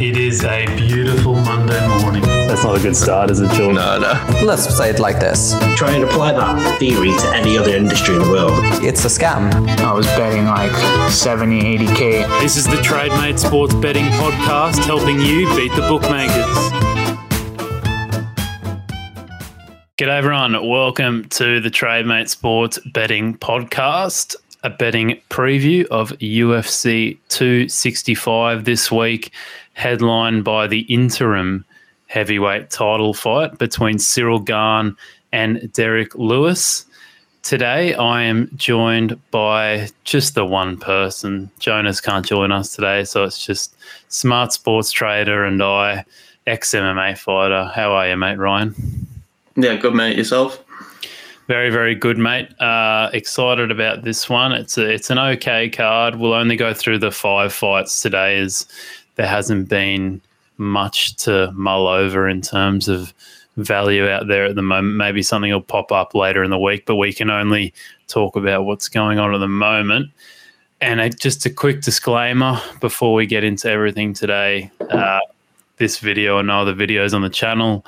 It is a beautiful Monday morning. That's not a good start, is it, George? No, no. Let's say it like this Try and apply that theory to any other industry in the world. it's a scam. I was betting like 70, 80K. This is the TradeMate Sports Betting Podcast helping you beat the bookmakers. G'day, everyone. Welcome to the TradeMate Sports Betting Podcast, a betting preview of UFC 265 this week, headlined by the interim heavyweight title fight between Ciryl Gane and Derrick Lewis. Today, I am joined by just the one person. Jonas can't join us today, so it's just smart sports trader and I, ex MMA fighter. How are you, mate, Ryan? Yeah, good mate. Yourself? Very, very good, mate. Uh, excited about this one. It's a, it's an okay card. We'll only go through the five fights today, as there hasn't been much to mull over in terms of value out there at the moment. Maybe something will pop up later in the week, but we can only talk about what's going on at the moment. And uh, just a quick disclaimer before we get into everything today. Uh, this video and other videos on the channel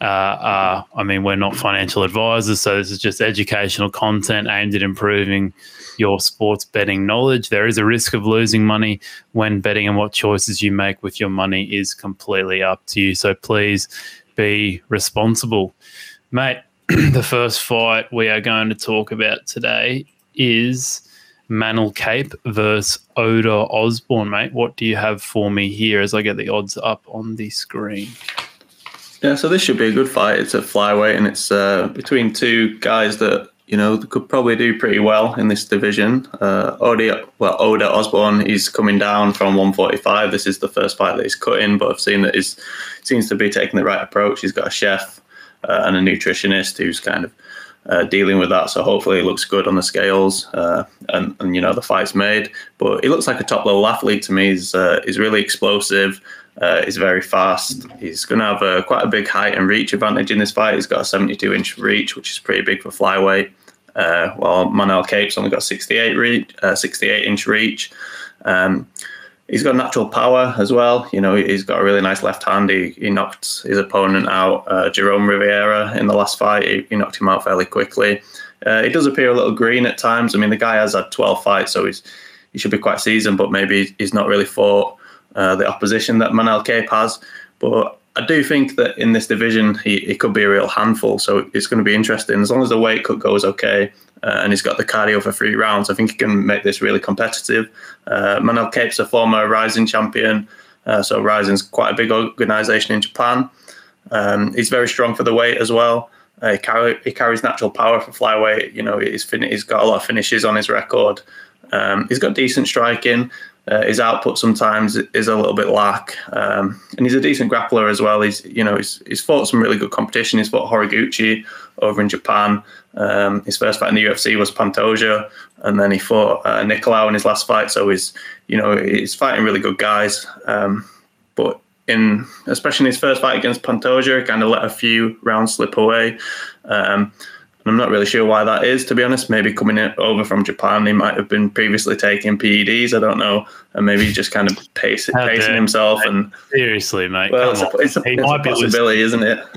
uh, uh, I mean, we're not financial advisors, so this is just educational content aimed at improving your sports betting knowledge. There is a risk of losing money when betting, and what choices you make with your money is completely up to you. So please be responsible. Mate, the first fight we are going to talk about today is Manel Kape versus Ode Osborne, mate. What do you have for me here as I get the odds up on the screen? Yeah, so this should be a good fight. It's a flyweight, and it's uh, between two guys that you know could probably do pretty well in this division. Uh, well, Ode Osborne, he's coming down from 145. This is the first fight that he's cut in, but I've seen that he seems to be taking the right approach. He's got a chef uh, and a nutritionist who's kind of uh, dealing with that. So hopefully it looks good on the scales, uh, and, and you know the fight's made. But he looks like a top level athlete to me. He's uh, he's really explosive. Uh, he's very fast. He's going to have a, quite a big height and reach advantage in this fight. He's got a 72 inch reach, which is pretty big for flyweight. Uh, while Manel Kape's only got 68 reach, uh, 68 inch reach. Um, he's got natural power as well. You know, he's got a really nice left hand. He, he knocked his opponent out, uh, Jerome Rivera, in the last fight. He, he knocked him out fairly quickly. Uh, he does appear a little green at times. I mean, the guy has had 12 fights, so he's he should be quite seasoned, but maybe he's not really fought uh, the opposition that Manel Kape has. But I do think that in this division, he, he could be a real handful. So it's going to be interesting. As long as the weight cut goes okay uh, and he's got the cardio for three rounds, I think he can make this really competitive. Uh, Manel Cape's a former Rizin champion. Uh, so Rizin's quite a big organization in Japan. Um, he's very strong for the weight as well. Uh, he, carry, he, carries natural power for flyweight. You know, he's, fin- he's got a lot of finishes on his record. Um, he's got decent striking. Uh, his output sometimes is a little bit lack, um, and he's a decent grappler as well. He's you know he's, he's fought some really good competition. He's fought Horiguchi over in Japan. Um, his first fight in the UFC was Pantoja, and then he fought uh, Nicolau in his last fight. So he's you know he's fighting really good guys. Um, but in especially in his first fight against Pantoja, kind of let a few rounds slip away. Um, I'm not really sure why that is, to be honest. Maybe coming in, over from Japan, he might have been previously taking PEDs. I don't know, and maybe just kind of pace, pacing himself. And seriously, mate, well, it's a, it's a, it's a possibility, isn't it?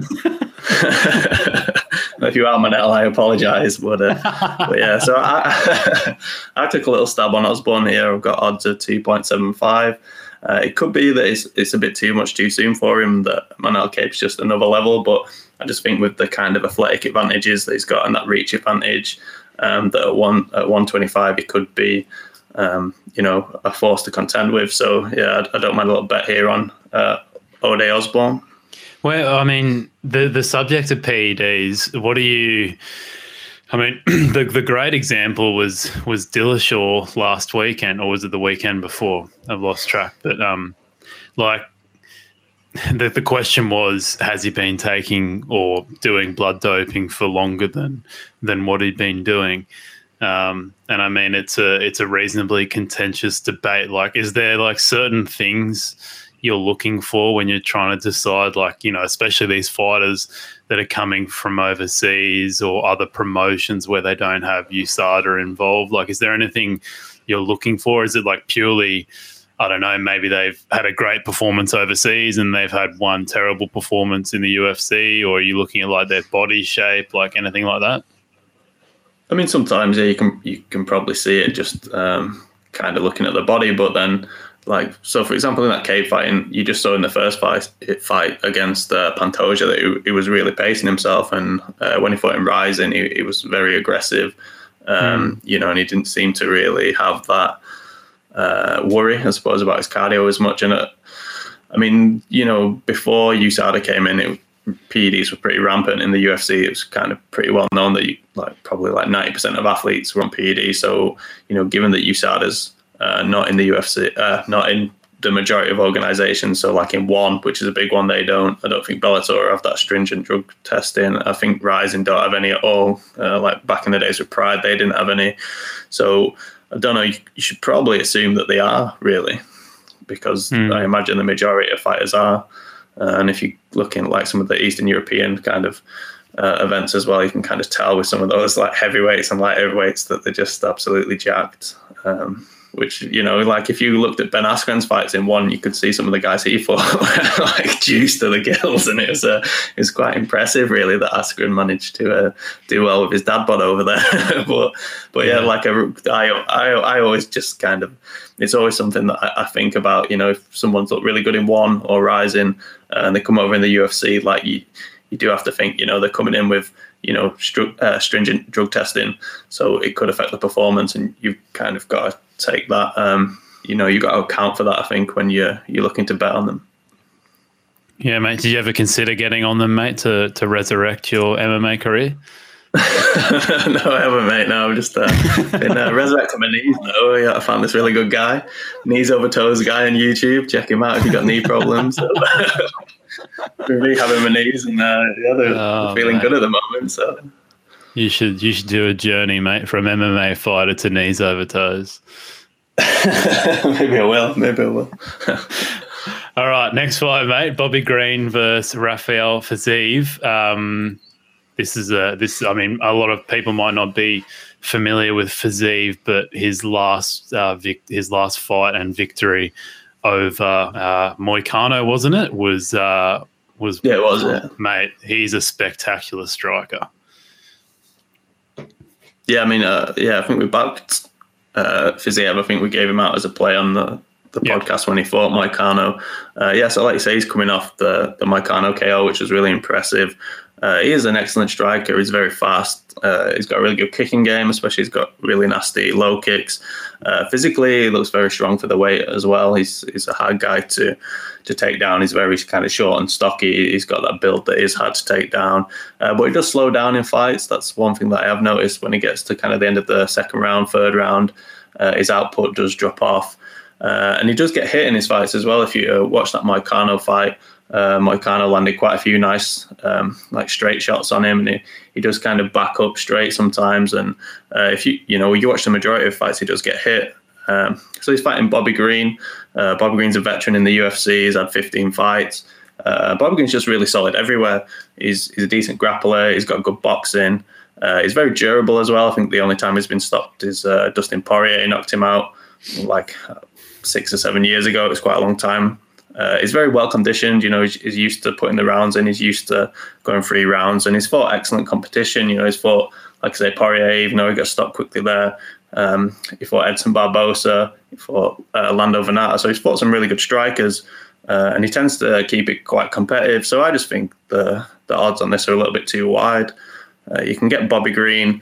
if you are Manel, I apologise, but, uh, but yeah. So I, I took a little stab on Osborne here. I've got odds of two point seven five. Uh, it could be that it's, it's a bit too much too soon for him, that Manel Kape's just another level. But I just think with the kind of athletic advantages that he's got and that reach advantage, um, that at, one, at 125 he could be, um, you know, a force to contend with. So, yeah, I, I don't mind a little bet here on uh, Ode Osborne. Well, I mean, the, the subject of PEDs, what do you... I mean, the the great example was was Dillashaw last weekend, or was it the weekend before? I've lost track. But um, like the the question was, has he been taking or doing blood doping for longer than than what he'd been doing? Um, and I mean, it's a it's a reasonably contentious debate. Like, is there like certain things you're looking for when you're trying to decide, like you know, especially these fighters that are coming from overseas or other promotions where they don't have USADA involved? Like, is there anything you're looking for? Is it like purely I don't know, maybe they've had a great performance overseas and they've had one terrible performance in the UFC, or are you looking at like their body shape, like anything like that? I mean, sometimes yeah, you can you can probably see it just um, kind of looking at the body, but then like so, for example, in that cage fighting, you just saw in the first fight fight against uh, Pantoja that he, he, was really pacing himself, and uh, when he fought in Rizin, he, he was very aggressive, um, mm. you know, and he didn't seem to really have that uh, worry, I suppose, about his cardio as much. And it, I mean, you know, before USADA came in, it, PEDs were pretty rampant in the UFC. It was kind of pretty well known that you, like probably like ninety percent of athletes were on PED. So you know, given that USADA's uh, not in the UFC, uh, not in the majority of organizations. So like in one, which is a big one, they don't. I don't think Bellator have that stringent drug testing. I think Rizin don't have any at all. Uh, like back in the days with Pride, they didn't have any. So I don't know. You, you should probably assume that they are really, because mm. I imagine the majority of fighters are. Uh, and if you look in like some of the Eastern European kind of uh, events as well, you can kind of tell with some of those like heavyweights and light heavyweights that they're just absolutely jacked. Um, which you know, like if you looked at Ben Askren's fights in one, you could see some of the guys he fought like juiced to the gills, and it was uh, it was quite impressive, really, that Askren managed to uh, do well with his dad bod over there. but but yeah, yeah, like a, I, I I always just kind of it's always something that I, I, think about. You know, if someone's looked really good in one or Rizin, uh, and they come over in the UFC, like you you do have to think, you know, they're coming in with you know stru- uh, stringent drug testing, so it could affect the performance, and you've kind of got to take that. Um, you know, you got to account for that. I think when you're you're looking to bet on them. Yeah, mate. Did you ever consider getting on them, mate, to to resurrect your MMA career? no, I haven't, mate. No, I'm just uh, been uh, resurrecting my knees. No, yeah, I found this really good guy, knees over toes guy on YouTube. Check him out if you got knee problems. rehabbing my knees, and uh, yeah, they're, oh, feeling good at the moment. So you should you should do a journey, mate, from MMA fighter to knees over toes. maybe I will. Maybe I will. All right, next fight, mate. Bobby Green versus Rafael Fiziev. Um, this is a this. I mean, a lot of people might not be familiar with Fiziev, but his last uh, vic- his last fight and victory over uh, Moicano, wasn't it? Was uh, was yeah, it was yeah. mate. He's a spectacular striker. Yeah, I mean, uh, yeah, I think we backed uh, Fiziev. I think we gave him out as a play on the, the yeah. podcast when he fought Moicano. Uh, yeah, so like you say, he's coming off the the Moicano KO, which was really impressive. Uh, he is an excellent striker. He's very fast. Uh, he's got a really good kicking game, especially he's got really nasty low kicks. Uh, physically, he looks very strong for the weight as well. He's he's a hard guy to to take down. He's very kind of short and stocky. He's got that build that is hard to take down, uh, but he does slow down in fights. That's one thing that I have noticed when he gets to kind of the end of the second round, third round. Uh, his output does drop off, uh, and he does get hit in his fights as well. If you watch that Moicano fight uh, Moicano landed quite a few nice um, like straight shots on him, and he, he does kind of back up straight sometimes. And uh, if you you know you watch the majority of fights, he does get hit. Um, so he's fighting Bobby Green. Uh, Bobby Green's a veteran in the UFC. He's had 15 fights. Uh, Bobby Green's just really solid everywhere. He's he's a decent grappler. He's got good boxing. Uh, he's very durable as well. I think the only time he's been stopped is uh, Dustin Poirier. He knocked him out like six or seven years ago. It was quite a long time uh, he's very well conditioned. You know, he's, he's, used to putting the rounds in. He's used to going three rounds, and he's fought excellent competition. You know, he's fought, like I say, Poirier, even though he got stopped quickly there. Um, he fought Edson Barbosa. He fought uh, Lando Vannata. So he's fought some really good strikers, uh, and he tends to keep it quite competitive. So I just think the the odds on this are a little bit too wide. Uh, you can get Bobby Green.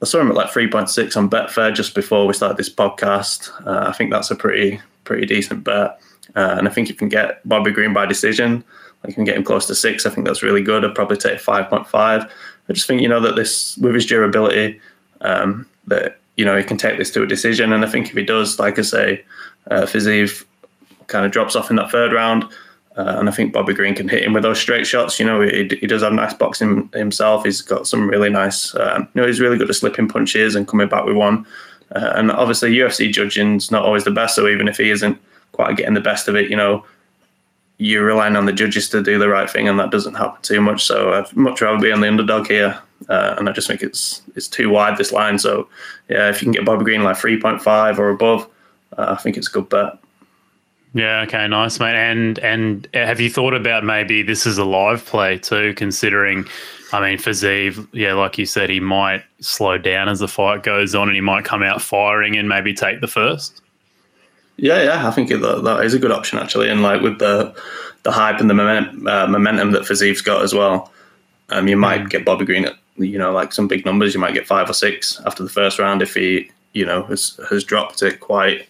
I saw him at like 3.6 on Betfair just before we started this podcast. Uh, I think that's a pretty pretty decent bet. Uh, and I think you can get Bobby Green by decision. I can get him close to six. I think that's really good. I'd probably take 5.5. I just think, you know, that this, with his durability, um, that, you know, he can take this to a decision. And I think if he does, like I say, uh, kind of drops off in that third round. Uh, and I think Bobby Green can hit him with those straight shots. You know, he, he does have nice boxing himself. He's got some really nice, um, you know, he's really good at slipping punches and coming back with one. Uh, and obviously, UFC judging's not always the best. So even if he isn't quite getting the best of it. You know, you're relying on the judges to do the right thing, and that doesn't happen too much. So I'd much rather be on the underdog here, uh, and I just think it's it's too wide this line. So yeah, if you can get Bobby Green like three point five or above, uh, I think it's a good bet. Yeah. Okay. Nice, mate. And and have you thought about maybe this is a live play too? Considering, I mean, Fiziev, yeah, like you said, he might slow down as the fight goes on, and he might come out firing and maybe take the first. Yeah, yeah, I think it, that, that is a good option actually, and like with the the hype and the momentum, uh, momentum that Fiziev's got as well, um, you might mm. get Bobby Green at you know like some big numbers. You might get five or six after the first round if he you know has has dropped it quite.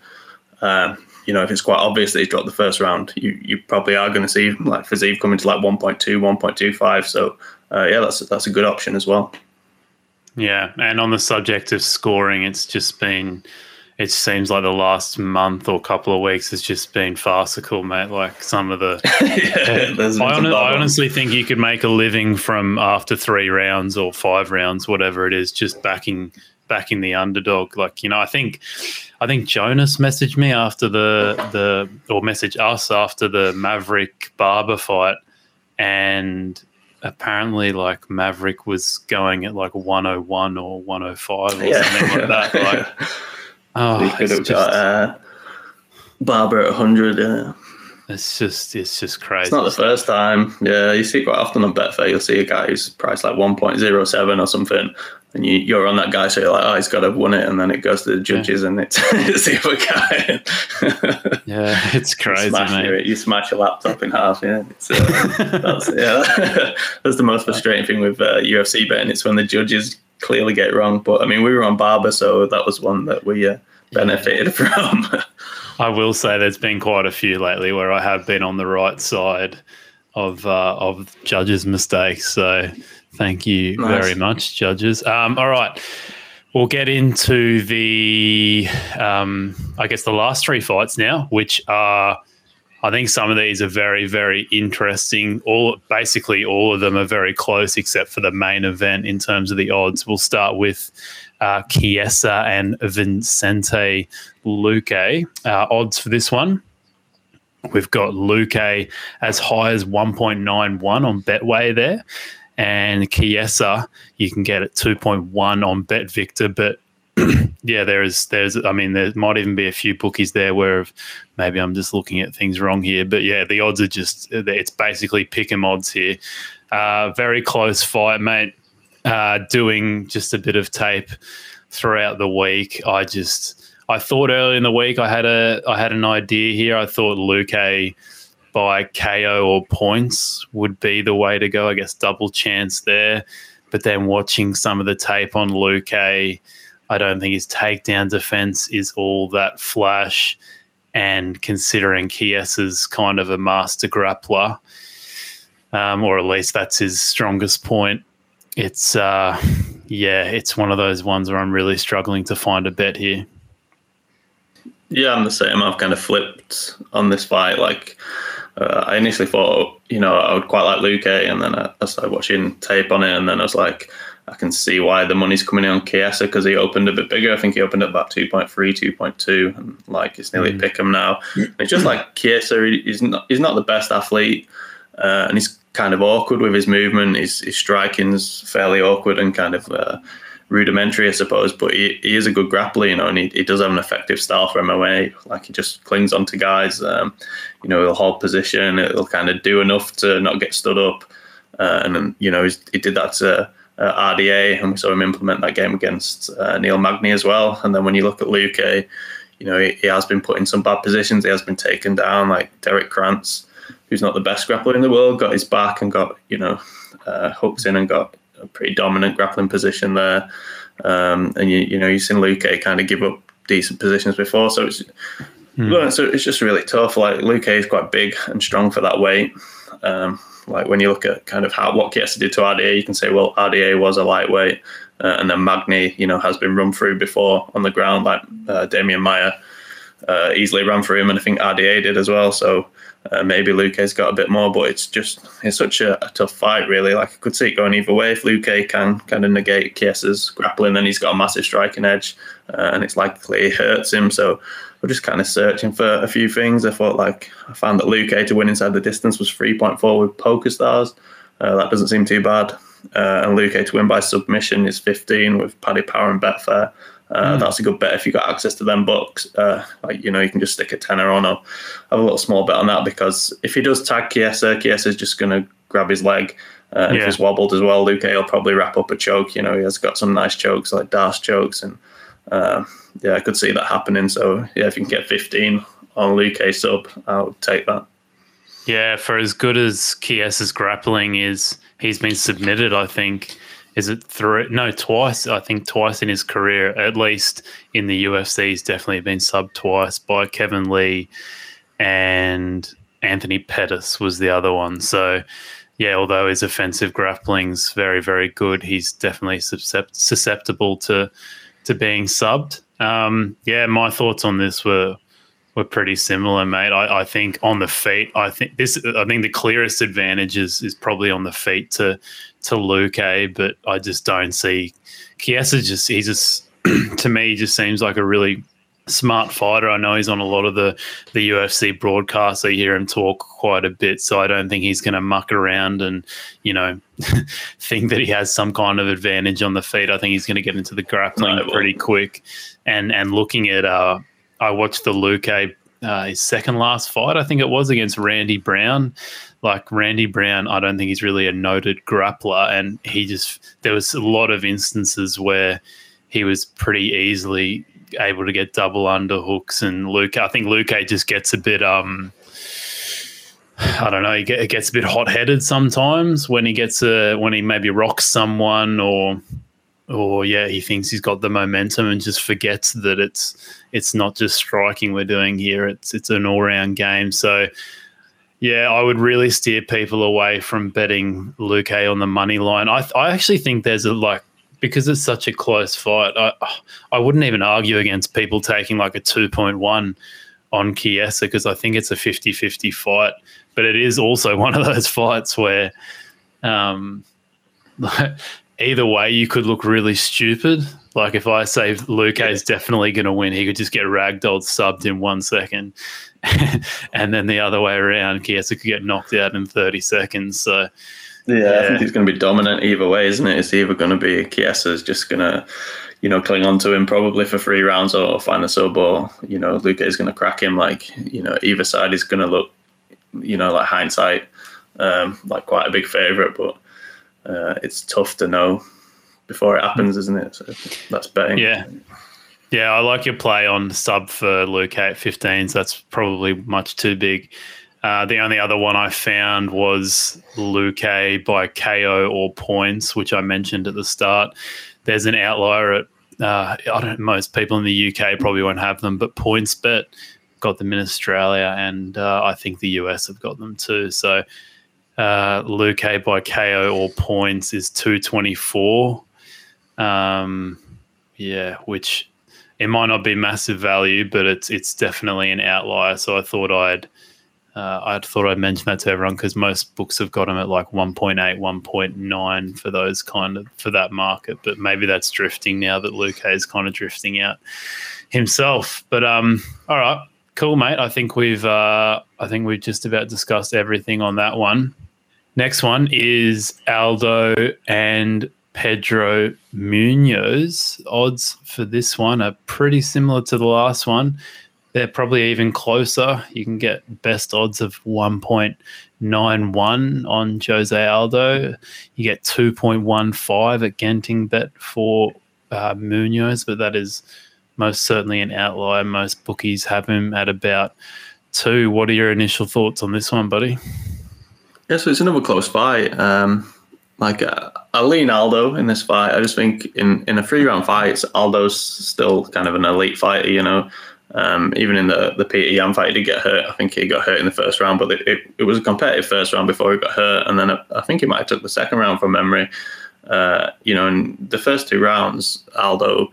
Um, you know, if it's quite obvious that he's dropped the first round, you, you probably are going to see like Fiziev coming to like 1.2, 1.25. So, uh, yeah, that's that's a good option as well. Yeah, and on the subject of scoring, it's just been it seems like the last month or couple of weeks has just been farcical, mate. Like some of the, yeah, I, on, I, honestly think you could make a living from after three rounds or five rounds, whatever it is, just backing backing the underdog. Like you know, I think I think Jonas messaged me after the the or messaged us after the Maverick Barber fight, and apparently like Maverick was going at like 101 or 105 or yeah. something like that. Like Oh, they could have just, got uh, Barber at 100. Yeah. It's just, it's just crazy. It's not the first time. Yeah, you see quite often on Betfair. You'll see a guy who's priced like 1.07 or something, and you, you're on that guy, so you're like, oh, he's got to have won it, and then it goes to the judges, yeah. and it's, it's the other guy. yeah, it's crazy, smash mate. Your, you smash a laptop in half. Yeah, uh, that's, yeah, that's the most frustrating thing with uh, UFC betting. It's when the judges clearly get wrong. But I mean, we were on Barber, so that was one that we uh, benefited from. I will say there's been quite a few lately where I have been on the right side of uh, of judges' mistakes. So thank you nice. very much, judges. Um, all right. We'll get into the, um, I guess, the last three fights now, which are I think some of these are very, very interesting. All basically all of them are very close, except for the main event in terms of the odds. We'll start with uh, Chiesa and Vicente Luque. Uh, odds for this one. We've got Luque as high as 1.91 on Betway there. And Chiesa, you can get at 2.1 on Bet Victor, but yeah, there is. There's. I mean, there might even be a few bookies there where maybe I'm just looking at things wrong here. But yeah, the odds are just. It's basically pick 'em odds here. Uh, very close fight, mate. Uh, doing just a bit of tape throughout the week. I just. I thought early in the week I had a I had an idea here. I thought Luque by KO or points would be the way to go. I guess double chance there. But then watching some of the tape on Luque I don't think his takedown defense is all that flash. And considering Chiesa's kind of a master grappler, um, or at least that's his strongest point, it's uh, yeah, it's one of those ones where I'm really struggling to find a bet here. Yeah, I'm the same. I've kind of flipped on this fight. Like, uh, I initially thought, you know, I would quite like Luque, and then I, I started watching tape on it, and then I was like, I can see why the money's coming in on Chiesa because he opened a bit bigger. I think he opened up about 2.3, 2.2, and like it's nearly mm. pick him now. And it's just like Chiesa, he's not he's not the best athlete, uh, and he's kind of awkward with his movement. His, his striking's fairly awkward and kind of uh, rudimentary, I suppose. But he, he is a good grappler, you know, and he, he does have an effective style for MMA. Like he just clings onto guys. Um, you know, he'll hold position. He'll kind of do enough to not get stood up. Uh, and then, you know, he did that to uh, RDA, and we saw him implement that game against uh, Neil Magny as well. And then when you look at Luque, you know, he, he, has been put in some bad positions. He has been taken down, like Derrick Krantz, who's not the best grappler in the world, got his back and got, you know, uh, hooks in and got a pretty dominant grappling position there. Um, and, you, you know, you've seen Luque kind of give up decent positions before. So it's, mm. so it's just really tough. Like Luque is quite big and strong for that weight. Um, like when you look at kind of how what Chiesa did to RDA, you can say, well, RDA was a lightweight, uh, and then Magny, you know, has been run through before on the ground, like uh, Demian Maia uh, easily ran through him, and I think RDA did as well. So uh, maybe Luque's got a bit more, but it's just it's such a, a, tough fight, really. Like I could see it going either way. If Luque can kind of negate Chiesa's grappling, then he's got a massive striking edge, uh, and it's likely it hurts him. So we're just kind of searching for a few things. I thought like I found that Luke Luque to win inside the distance was 3.4 with Poker Stars. Uh, that doesn't seem too bad. Uh, and Luque to win by submission is 15 with Paddy Power and Betfair. Uh, Uh, That's a good bet if you got access to them books. Uh, like you know, you can just stick a tenner on or have a little small bet on that because if he does tag Chiesa, Chiesa is just going to grab his leg. Uh, and Yeah. If he's wobbled as well, Luque will probably wrap up a choke. You know, he has got some nice chokes like D'Arce chokes, and uh, yeah, I could see that happening. So yeah, if you can get 15 on Luque sub, I would take that. Yeah, for as good as Chiesa's grappling is, he's been submitted, I think. Is it three? No, twice. I think twice in his career, at least in the UFC, he's definitely been subbed twice by Kevin Lee and Anthony Pettis was the other one. So, yeah, although his offensive grappling's very, very good, he's definitely suscept- susceptible to to being subbed. Um, yeah, my thoughts on this were were pretty similar, mate. I, I think on the feet, I think this. I think the clearest advantage is, is probably on the feet to to Luque, but I just don't see Chiesa. Just he just to me just seems like a really smart fighter. I know he's on a lot of the the UFC broadcasts. I hear him talk quite a bit, so I don't think he's going to muck around and you know think that he has some kind of advantage on the feet. I think he's going to get into the grappling No, pretty quick. And and looking at uh, I watched the Luque uh, his second last fight, I think it was against Randy Brown. Like Randy Brown, I don't think he's really a noted grappler, and he just there was a lot of instances where he was pretty easily able to get double underhooks, and Luque, I think Luque just gets a bit um. I don't know. It gets a bit hot headed sometimes when he gets a when he maybe rocks someone or or yeah, he thinks he's got the momentum and just forgets that it's it's not just striking we're doing here. It's it's an all round game. So yeah, I would really steer people away from betting Luque on the money line. I I actually think there's a like because it's such a close fight. I I wouldn't even argue against people taking like a two point one on Chiesa because I think it's a 50-50 fight. But it is also one of those fights where um either way you could look really stupid. Like if I say Luque is definitely going to win, he could just get ragdolled subbed in one second. and then the other way around, Chiesa could get knocked out in 30 seconds. So Yeah, I think he's going to be dominant either way, isn't it? It's either going to be Chiesa's just going to, you know, cling on to him probably for three rounds or find a sub, or you know, Luque is going to crack him. Like you know, either side is going to look, you know, like hindsight, um, like quite a big favorite, but uh, it's tough to know before it happens, isn't it? So that's betting. Yeah. Yeah, I like your play on sub for Luque at 15s. That's probably much too big. Uh, the only other one I found was Luque by KO or points, which I mentioned at the start. There's an outlier at uh, I don't. Most people in the UK probably won't have them, but Points Bet got them in Australia, and uh, I think the US have got them too. So uh, Luque by KO or points is two twenty four. Um, yeah, which it might not be massive value, but it's it's definitely an outlier. So I thought I'd uh, I thought I'd mention that to everyone because most books have got them at like 1.8, 1.9 for those kind of for that market. But maybe that's drifting now that Luque is kind of drifting out himself. But um, all right, cool, mate. I think we've uh, I think we've just about discussed everything on that one. Next one is Aldo and Pedro Munhoz. Odds for this one are pretty similar to the last one. They're probably even closer. You can get best odds of 1.91 on Jose Aldo. You get 2.15 at Genting Bet for uh, Munhoz, but that is most certainly an outlier. Most bookies have him at about two. What are your initial thoughts on this one, buddy? Yeah, so it's another close fight. Um, like uh, I lean Aldo in this fight. I just think in in a three round fight, Aldo's still kind of an elite fighter. You know, um, even in the the Petr Yan fight, he did get hurt. I think he got hurt in the first round, but it, it, it was a competitive first round before he got hurt, and then I, I think he might have took the second round from memory. Uh, you know, in the first two rounds, Aldo.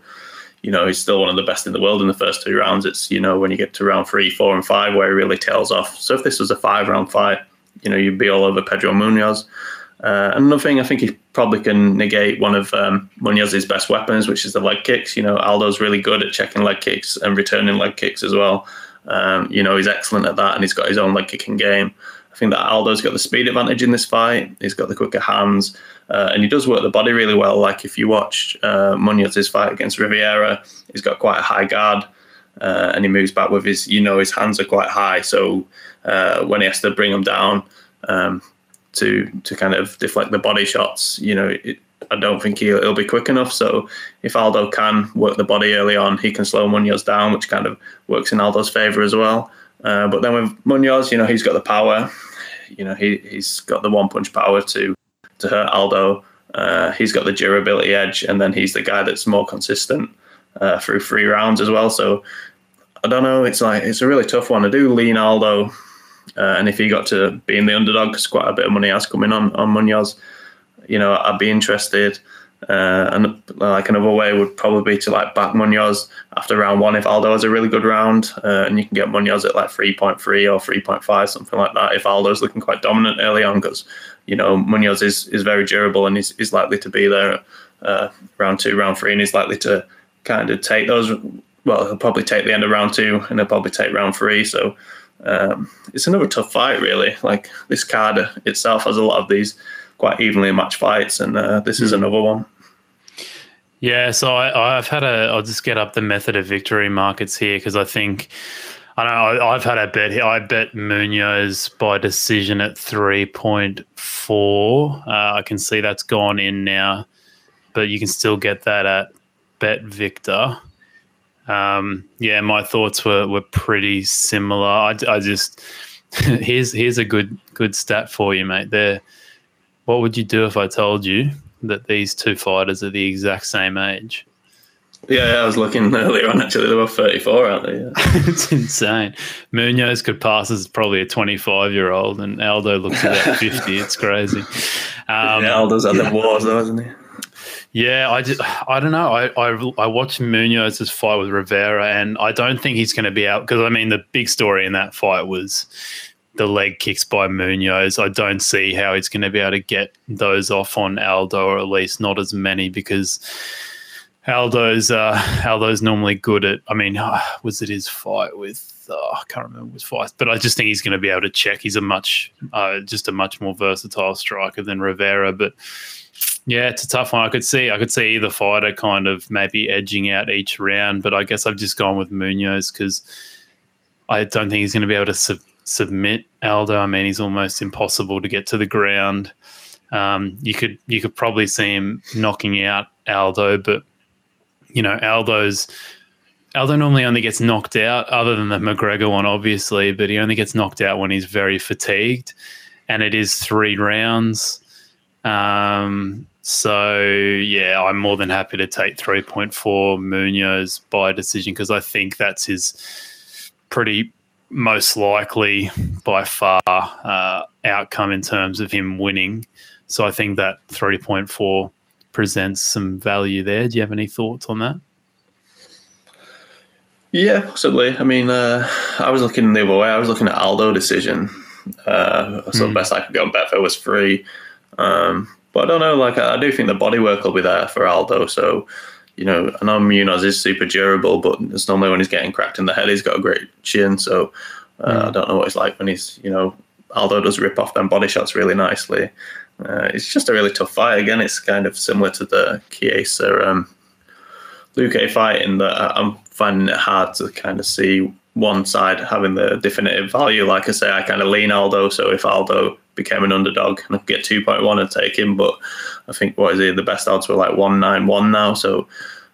You know, he's still one of the best in the world in the first two rounds. It's, you know, when you get to round three, four, and five where he really tails off. So if this was a five round fight, you know, you'd be all over Pedro Munhoz. Uh, another thing, I think he probably can negate one of um, Munhoz's best weapons, which is the leg kicks. You know, Aldo's really good at checking leg kicks and returning leg kicks as well. Um, you know, he's excellent at that, and he's got his own leg kicking game. I think that Aldo's got the speed advantage in this fight. He's got the quicker hands, uh, and he does work the body really well. Like if you watch uh, Munhoz's fight against Rivera, he's got quite a high guard, uh, and he moves back with his, you know, his hands are quite high. So uh, when he has to bring them down um, to to kind of deflect the body shots, you know, it, I don't think he'll, he'll, be quick enough. So if Aldo can work the body early on, he can slow Munhoz down, which kind of works in Aldo's favor as well. Uh, but then with Munhoz, you know, he's got the power. You know, he he's got the one punch power to to hurt Aldo. Uh, he's got the durability edge, and then he's the guy that's more consistent uh, through three rounds as well. So I don't know. It's like it's a really tough one. I do lean Aldo, uh, and if he got to being the underdog, because quite a bit of money has come in on on Munhoz, you know, I'd be interested. Uh, and like another way would probably be to like back Munhoz after round one if Aldo has a really good round, uh, and you can get Munhoz at like three point three or three point five, something like that. If Aldo's looking quite dominant early on, because you know Munhoz is is very durable and is is likely to be there uh, round two, round three, and he's likely to kind of take those. Well, he'll probably take the end of round two, and he'll probably take round three. So um, it's another tough fight, really. Like this card itself has a lot of these quite evenly matched fights, and uh, this is hmm. another one. Yeah, so I, have had a. I'll just get up the method of victory markets here because I think I know I've had a bet here. I bet Munhoz by decision at three point four. Uh, I can see that's gone in now, but you can still get that at Bet Victor. Um, yeah, my thoughts were were pretty similar. I, I just here's here's a good good stat for you, mate. There what would you do if I told you that these two fighters are the exact same age? Yeah, I was looking earlier on. Actually, they were 34, aren't they? Yeah. it's insane. Munhoz could pass as probably a 25 year old, and Aldo looks about 50. It's crazy. Um, yeah, Aldo's had yeah. the wars, though, hasn't he? Yeah, I, just, I don't know. I, I, I watched Munhoz's fight with Rivera, and I don't think he's going to be out because I mean the big story in that fight was the leg kicks by Munhoz. I don't see how he's going to be able to get those off on Aldo, or at least not as many, because Aldo's uh, Aldo's normally good at. I mean, was it his fight with? Uh, I can't remember his fight, but I just think he's going to be able to check. He's a much, uh, just a much more versatile striker than Rivera. But yeah, it's a tough one. I could see, I could see either fighter kind of maybe edging out each round, but I guess I've just gone with Munhoz because I don't think he's going to be able to sub- submit Aldo. I mean, he's almost impossible to get to the ground. Um, you could you could probably see him knocking out Aldo, but you know Aldo's Aldo normally only gets knocked out, other than the McGregor one, obviously, but he only gets knocked out when he's very fatigued, and it is three rounds. Um, so yeah, I'm more than happy to take 3.4 Munhoz by decision because I think that's his pretty most likely by far uh, outcome in terms of him winning. So I think that 3.4 presents some value there. Do you have any thoughts on that? Yeah, possibly. I mean, uh, I was looking the other way. I was looking at Aldo decision. Uh, so mm. the best I could go on Betfair was free. Um, but I don't know. Like, I do think the bodywork will be there for Aldo. So you know, I know Munhoz is super durable, but it's normally when he's getting cracked in the head, he's got a great chin. So uh, mm. I don't know what it's like when he's, you know, Aldo does rip off them body shots really nicely. Uh, it's just a really tough fight. Again, it's kind of similar to the Chiesa um, Luque fight in that I'm finding it hard to kind of see one side having the definitive value. Like I say, I kind of lean Aldo. So if Aldo became an underdog and I could get 2.1 and take him, but I think what is it? The best odds were like 191 now. So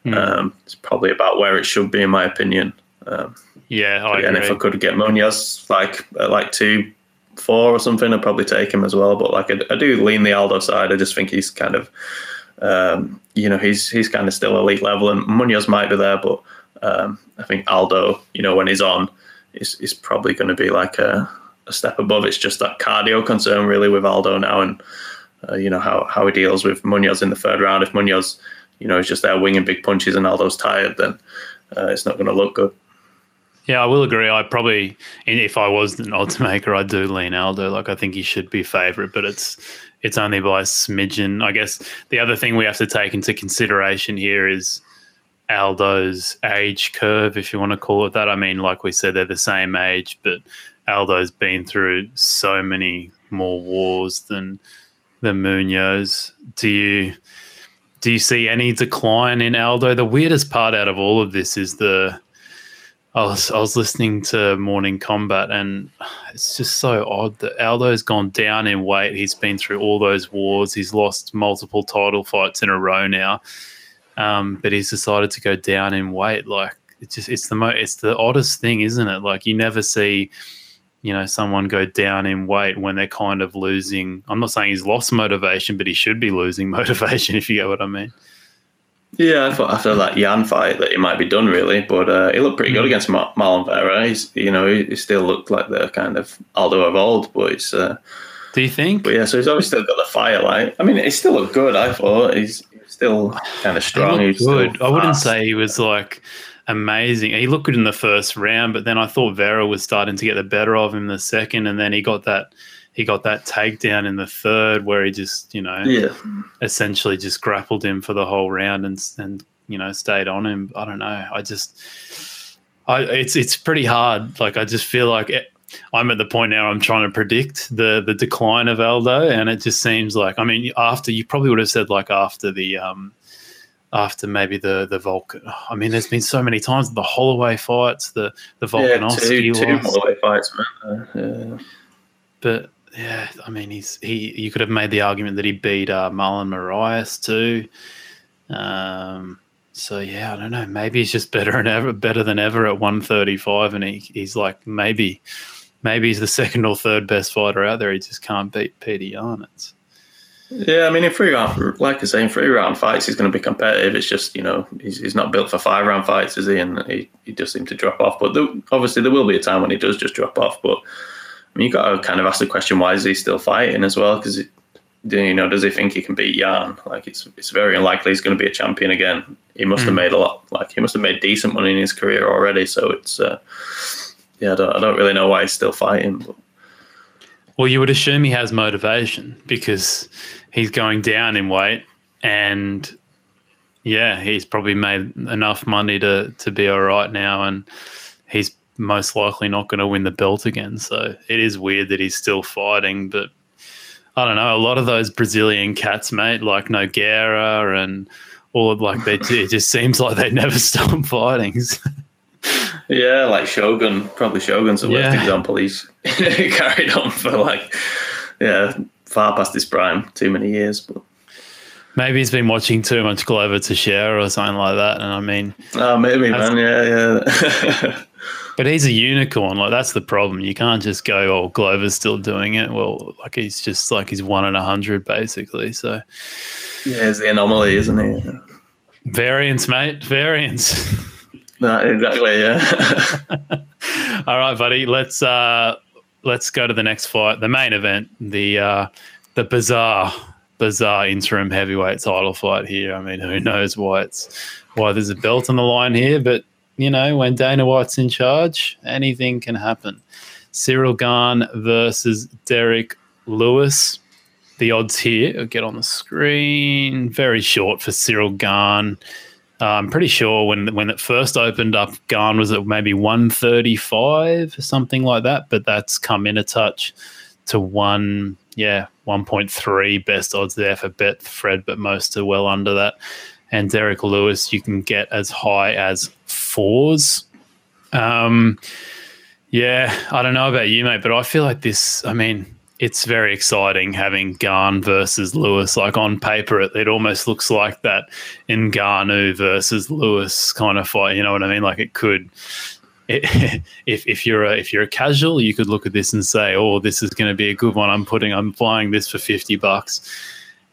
mm. um, it's probably about where it should be, in my opinion. Um, yeah, I and if I could get Munhoz like at like two, four or something, I'd probably take him as well. But like I, I do lean the Aldo side. I just think he's kind of, um, you know, he's he's kind of still elite level, and Munhoz might be there, but um, I think Aldo, you know, when he's on, is is probably going to be like a, a, step above. It's just that cardio concern really with Aldo now, and uh, you know how how he deals with Munhoz in the third round. If Munhoz, you know, is just there winging big punches and Aldo's tired, then uh, it's not going to look good. Yeah, I will agree. I probably, if I was an odds maker, I'd do lean Aldo. Like I think he should be favourite, but it's it's only by a smidgen. I guess the other thing we have to take into consideration here is Aldo's age curve, if you want to call it that. I mean, like we said, they're the same age, but Aldo's been through so many more wars than than Munhoz. Do you do you see any decline in Aldo? The weirdest part out of all of this is the I was I was listening to Morning Combat and it's just so odd that Aldo's gone down in weight. He's been through all those wars. He's lost multiple title fights in a row now. Um, but he's decided to go down in weight. Like it's just it's the mo- it's the oddest thing, isn't it? Like you never see you know someone go down in weight when they're kind of losing i'm not saying he's lost motivation but he should be losing motivation if you get what i mean Yeah, I thought after that Yan fight that he might be done really, but uh, he looked pretty good Mm. against Mar- Marlon Vera. He's you know he, he still looked like the kind of Aldo of old, but it's uh, do you think but yeah, so he's obviously still got the firelight I mean, he still looked good. I thought he's still kind of strong. looked He's good. I wouldn't say he was like amazing. He looked good in the first round, but then I thought Vera was starting to get the better of him in the second, and then he got that he got that takedown in the third where he just you know Yeah, essentially just grappled him for the whole round and and you know stayed on him. I don't know. I just I it's it's pretty hard. Like I just feel like it, I'm at the point now I'm trying to predict the the decline of Aldo, and it just seems like I mean after you probably would have said like after the um after maybe the the Vulcan. I mean, there's been so many times the Holloway fights, the the yeah, Volkanovski two two Holloway fights, man. Uh, yeah. but yeah, I mean, he's he. You could have made the argument that he beat uh, Marlon Moraes too. Um, so yeah, I don't know. Maybe he's just better and ever, better than ever at 135, and he, he's like maybe, maybe he's the second or third best fighter out there. He just can't beat Petr Yan. Yeah, I mean, in three round, like I say, in three round fights, he's going to be competitive. It's just you know he's, he's not built for five round fights, is he? And he, he does seem to drop off. But there, obviously, there will be a time when he does just drop off. But I mean, you got to kind of ask the question: Why is he still fighting as well? Because you know, does he think he can beat Yan? Like it's it's very unlikely he's going to be a champion again. He must have made a lot. Like he must have made decent money in his career already. So it's uh, yeah, I don't, I don't really know why he's still fighting. But well, you would assume he has motivation because he's going down in weight, and yeah, he's probably made enough money to to be all right now, and he's most likely not going to win the belt again. So it is weird that he's still fighting, but I don't know. A lot of those Brazilian cats, mate, like Nogueira and all of like they, it just seems like they never stop fighting. Yeah, like Shogun. Probably Shogun's the worst Yeah. example. He's carried on for like, yeah, far past his prime. Too many years. But Maybe he's been watching too much Glover Teixeira or something like that. And I mean, oh, maybe man. Yeah, yeah. but he's a unicorn. Like that's the problem. You can't just go, "Oh, Glover's still doing it." Well, like he's just like he's one in a hundred basically. So yeah, he's the anomaly, isn't he? variance, mate, variance. No, exactly. Yeah. All right, buddy. Let's uh let's go to the next fight, the main event, the uh the bizarre bizarre interim heavyweight title fight here. I mean, who knows why it's why there's a belt on the line here, but you know, when Dana White's in charge, anything can happen. Ciryl Gane versus Derrick Lewis. The odds here, I'll get on the screen. Very short for Ciryl Gane. I'm pretty sure when when it first opened up, Gane was at maybe 135 or something like that, but that's come in a touch to one, yeah, 1.3 best odds there for Betfred, but most are well under that. And Derek Lewis, you can get as high as fours. Um, yeah, I don't know about you, mate, but I feel like this. I mean, it's very exciting having Gane versus Lewis. Like on paper, it, it almost looks like that Ngannou versus Lewis kind of fight. You know what I mean? Like it could. It, if if you're a if you're a casual, you could look at this and say, "Oh, this is going to be a good one. I'm putting I'm buying this for fifty bucks."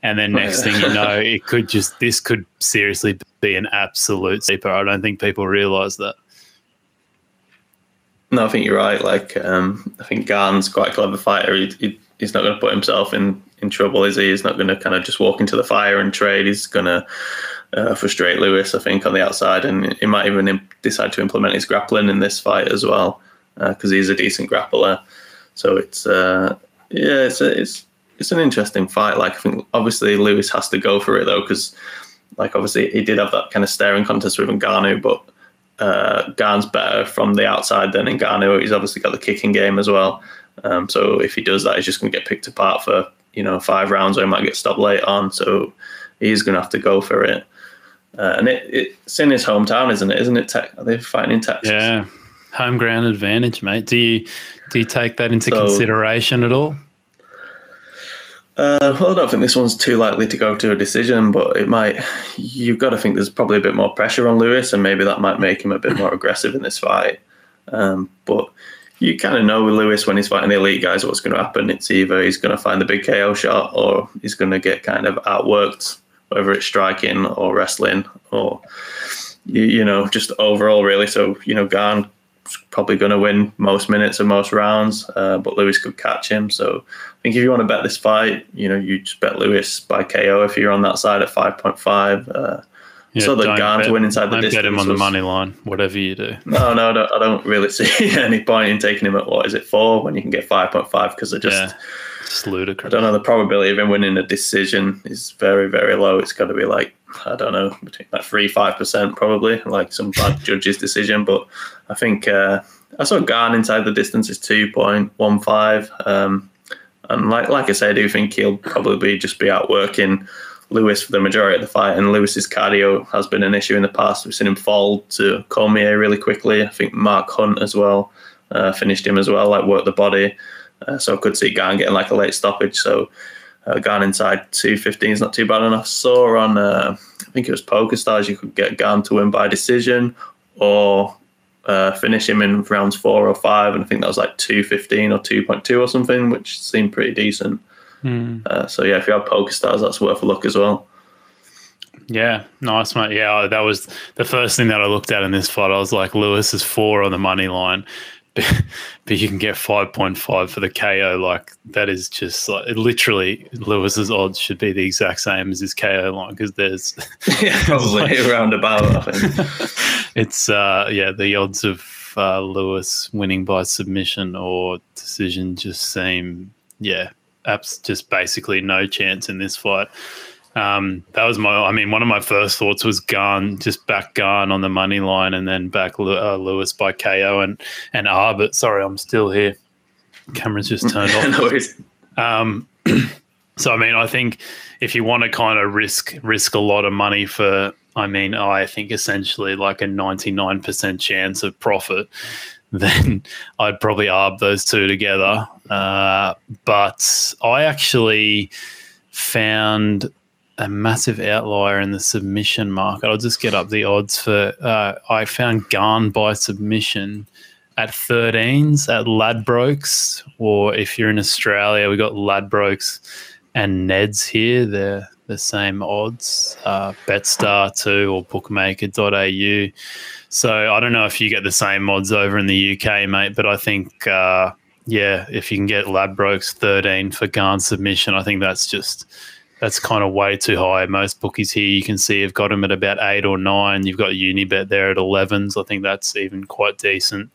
And then next thing you know, it could just this could seriously be an absolute sleeper. I don't think people realize that. No, I think you're right. Like, um, I think Gane's quite a clever fighter. He, he, he's not going to put himself in, in trouble, is he? He's not going to kind of just walk into the fire and trade. He's going to uh, frustrate Lewis, I think, on the outside, and he might even decide to implement his grappling in this fight as well, because he's a decent grappler. So it's uh, yeah, it's a, it's it's an interesting fight. Like, I think obviously Lewis has to go for it though, because like obviously he did have that kind of staring contest with Ngannou, but uh, Gane's better from the outside than Ngannou. He's obviously got the kicking game as well. Um, so if he does that, he's just going to get picked apart for you know five rounds, or he might get stopped late on. So he's going to have to go for it. Uh, and it, it's in his hometown, isn't it? Isn't it? Te- are they fighting in Texas? Yeah, home ground advantage, mate. Do you do you take that into so, consideration at all? Uh, well, I don't think this one's too likely to go to a decision, but it might. You've got to think there's probably a bit more pressure on Lewis, and maybe that might make him a bit more aggressive in this fight. Um, but you kind of know with Lewis when he's fighting the elite guys what's going to happen. It's either he's going to find the big KO shot, or he's going to get kind of outworked, whether it's striking or wrestling, or you, you know just overall really. So you know, Gane probably going to win most minutes and most rounds, uh, but Lewis could catch him. So I think if you want to bet this fight, you know, you just bet Lewis by KO if you're on that side at 5.5. Uh, yeah, so the Gane to win inside the don't distance. bet him on was, the money line, whatever you do. No, no, no, I don't really see any point in taking him at what is it four when you can get 5.5 because they're just. Yeah. It's ludicrous. I don't know. The probability of him winning a decision is very, very low. It's got to be like I don't know, between like three five percent probably, like some bad judge's decision. But I think uh, I saw Gane inside the distance is two point one five, um, and like like I say, I do think he'll probably just be out working Lewis for the majority of the fight. And Lewis's cardio has been an issue in the past. We've seen him fall to Cormier really quickly. I think Mark Hunt as well uh, finished him as well, like work the body. Uh, so I could see Gane getting like a late stoppage. So uh, inside 215 is not too bad enough. Saw on, uh, I think it was PokerStars, you could get Gane to win by decision or uh, finish him in rounds four or five. And I think that was like 215 or 2.2 or something, which seemed pretty decent. Mm. Uh, so yeah, if you have PokerStars, that's worth a look as well. Yeah, nice, mate. Yeah, that was the first thing that I looked at in this fight. I was like, Lewis is four on the money line. but you can get 5.5 for the KO. Like that is just like literally Lewis's odds should be the exact same as his KO line because there's yeah, probably like, around about. It's uh, yeah the odds of uh, Lewis winning by submission or decision just seem yeah, apps just basically no chance in this fight. Um, that was my, I mean, one of my first thoughts was Gane, just back Gane on the money line and then back uh, Lewis by KO and, and Arbit. Sorry, I'm still here. Camera's just turned off. Um, so, I mean, I think if you want to kind of risk, risk a lot of money for, I mean, I think essentially like a 99% chance of profit, then I'd probably arb those two together. Uh, but I actually found a massive outlier in the submission market. I'll just get up the odds for. Uh, I found Gane by submission at 13s at Ladbrokes, or if you're in Australia, we got Ladbrokes and Neds here. They're the same odds. Uh, Betstar too, or Bookmaker.au. So I don't know if you get the same odds over in the UK, mate, but I think. Uh, yeah, if you can get Ladbrokes 13 for Gane submission, I think that's just that's kind of way too high. Most bookies here you can see have got them at about eight or nine. You've got Unibet there at 11s. I think that's even quite decent.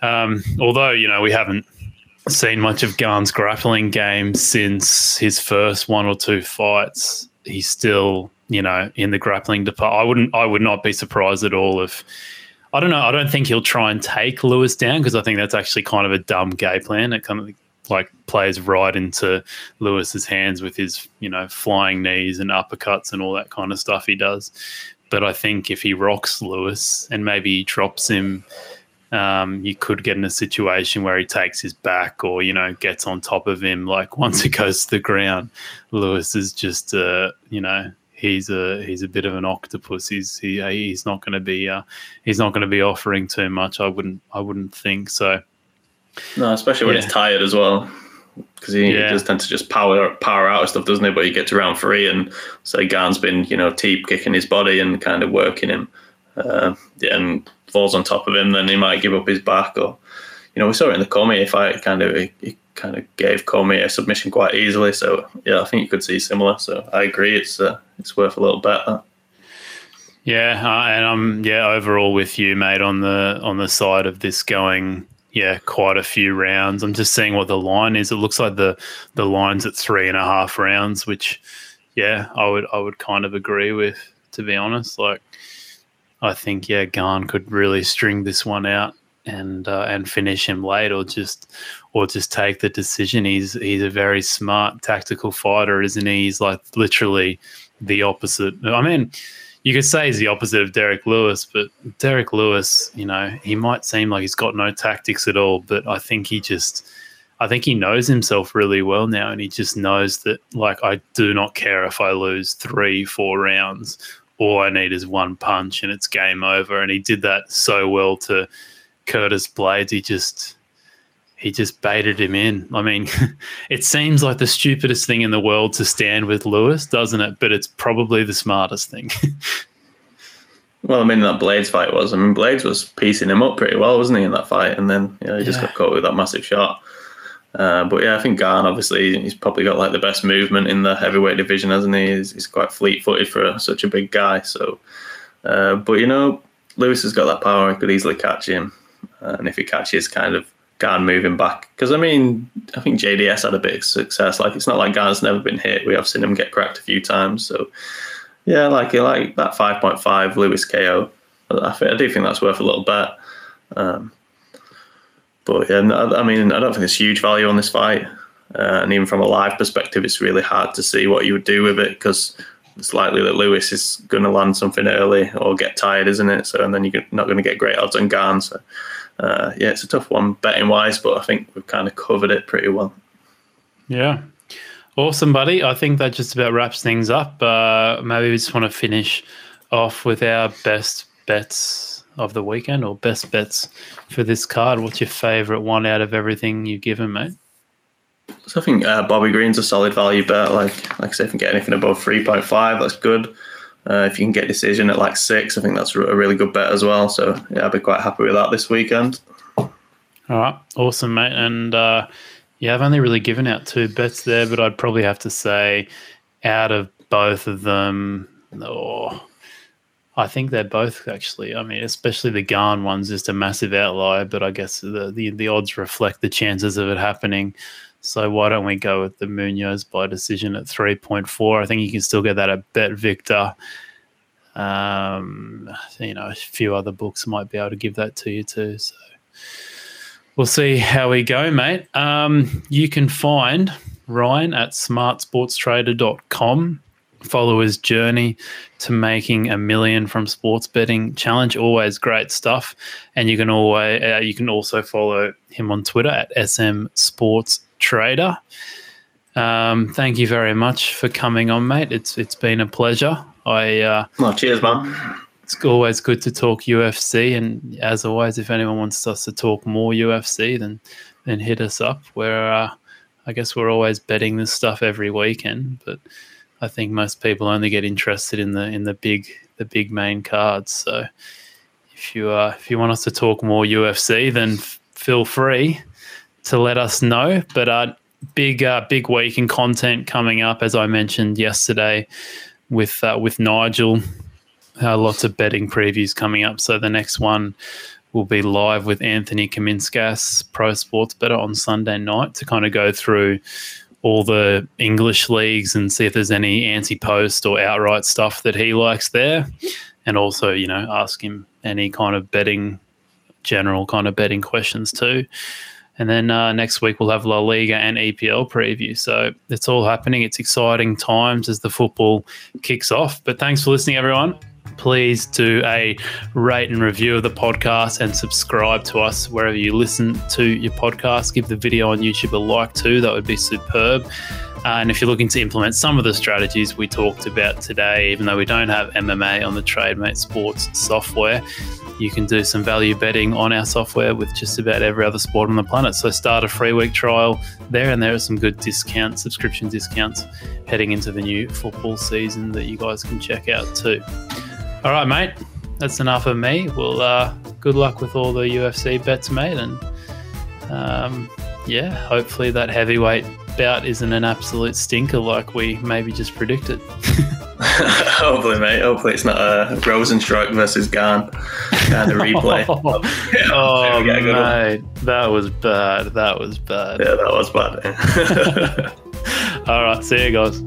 Um, although, you know, we haven't seen much of Gane's grappling game since his first one or two fights. He's still, you know, in the grappling department. I wouldn't, I would not be surprised at all if, I don't know, I don't think he'll try and take Lewis down because I think that's actually kind of a dumb game plan. It kind of like plays right into Lewis's hands with his, you know, flying knees and uppercuts and all that kind of stuff he does. But I think if he rocks Lewis and maybe he drops him, um, you could get in a situation where he takes his back or, you know, gets on top of him. Like once it goes to the ground, Lewis is just, uh, you know, he's a he's a bit of an octopus. He's he, he's not going to be uh, he's not going to be offering too much. I wouldn't I wouldn't think so. No, especially when yeah. he's tired as well, because he, yeah. does tend to just power power out of stuff, doesn't he? But he gets around three, and say Gane's been you know teep kicking his body and kind of working him, uh, and falls on top of him, then he might give up his back, or you know we saw it in the Cormier fight. Kind of he, he kind of gave Cormier a submission quite easily. So yeah, I think you could see similar. So I agree, it's uh, it's worth a little bet. That. Yeah, uh, and I'm yeah overall with you, mate, on the on the side of this going yeah, quite a few rounds. I'm just seeing what the line is. It looks like the the line's at three and a half rounds, which yeah, I would I would kind of agree with to be honest. Like I think yeah, Gane could really string this one out and uh, and finish him late, or just or just take the decision. He's he's a very smart tactical fighter, isn't he? He's like literally the opposite. I mean, you could say he's the opposite of Derrick Lewis, but Derrick Lewis, you know, he might seem like he's got no tactics at all, but I think he just. I think he knows himself really well now, and he just knows that, like, I do not care if I lose three, four rounds. All I need is one punch, and it's game over. And he did that so well to Curtis Blaydes. He just he just baited him in. I mean, it seems like the stupidest thing in the world to stand with Lewis, doesn't it? But it's probably the smartest thing. well, I mean, that Blaydes fight was. I mean, Blaydes was piecing him up pretty well, wasn't he, in that fight? And then you know, he just yeah. got caught with that massive shot. Uh, but yeah, I think Gane obviously he's probably got like the best movement in the heavyweight division, hasn't he? He's, he's quite fleet-footed for such a big guy. So, uh, but you know, Lewis has got that power; he could easily catch him, uh, and if he catches, kind of Gane moving back. Because I mean, I think JDS had a bit of success. Like it's not like Gane's never been hit. We have seen him get cracked a few times. So yeah, like like that five point five Lewis KO. I, I do think that's worth a little bet. Um, but yeah, I mean, I don't think there's huge value on this fight. Uh, and even from a live perspective, it's really hard to see what you would do with it because it's likely that Lewis is going to land something early or get tired, isn't it? So, and then you're not going to get great odds on Gane. So, uh, yeah, it's a tough one betting wise, but I think we've kind of covered it pretty well. Yeah. Awesome, buddy. I think that just about wraps things up. Uh, maybe we just want to finish off with our best bets of the weekend or best bets for this card? What's your favourite one out of everything you've given, mate? So I think uh, Bobby Green's a solid value bet. Like like I said, if you can get anything above three point five, that's good. Uh, if you can get decision at like six, I think that's a really good bet as well. So yeah, I'd be quite happy with that this weekend. All right, awesome, mate. And uh, yeah, I've only really given out two bets there, but I'd probably have to say out of both of them, oh, I think they're both actually. I mean, especially the Gane one's just a massive outlier, but I guess the, the, the odds reflect the chances of it happening. So why don't we go with the Munhoz by decision at three point four? I think you can still get that at Bet Victor. Um, you know, a few other books might be able to give that to you too. So we'll see how we go, mate. Um, you can find Ryan at smartsportstrader.com follow his journey to making a million from sports betting challenge always great stuff and you can always uh, you can also follow him on twitter at sm sports trader. Um, thank you very much for coming on mate. It's it's been a pleasure. I uh oh, cheers man. it's always good to talk ufc and as always if anyone wants us to talk more ufc then then hit us up. We're uh, i guess we're always betting this stuff every weekend but I think most people only get interested in the in the big the big main cards. So if you uh, if you want us to talk more UFC, then f- feel free to let us know. But uh, big uh, big week in content coming up, as I mentioned yesterday with uh, with Nigel. Uh, lots of betting previews coming up. So the next one will be live with Anthony Kaminskas, pro sports better on Sunday night to kind of go through all the English leagues and see if there's any anti-post or outright stuff that he likes there, and also you know ask him any kind of betting, general kind of betting questions too. And then uh, next week we'll have La Liga and EPL preview. So it's all happening. It's exciting times as the football kicks off. But thanks for listening, everyone please do a rate and review of the podcast and subscribe to us wherever you listen to your podcast. Give the video on YouTube a like too, that would be superb. Uh, and if you're looking to implement some of the strategies we talked about today, even though we don't have MMA on the TradeMate Sports software, you can do some value betting on our software with just about every other sport on the planet. So start a free week trial there, and there are some good discounts, subscription discounts heading into the new football season that you guys can check out too. All right, mate. That's enough of me. Well, uh, good luck with all the UFC bets, mate. And um, yeah, hopefully that heavyweight bout isn't an absolute stinker like we maybe just predicted. hopefully, mate. Hopefully it's not uh, oh, a Rozenstruik versus Gane kind of replay. oh, mate. That was bad. That was bad. Yeah, that was bad. All right. See you guys.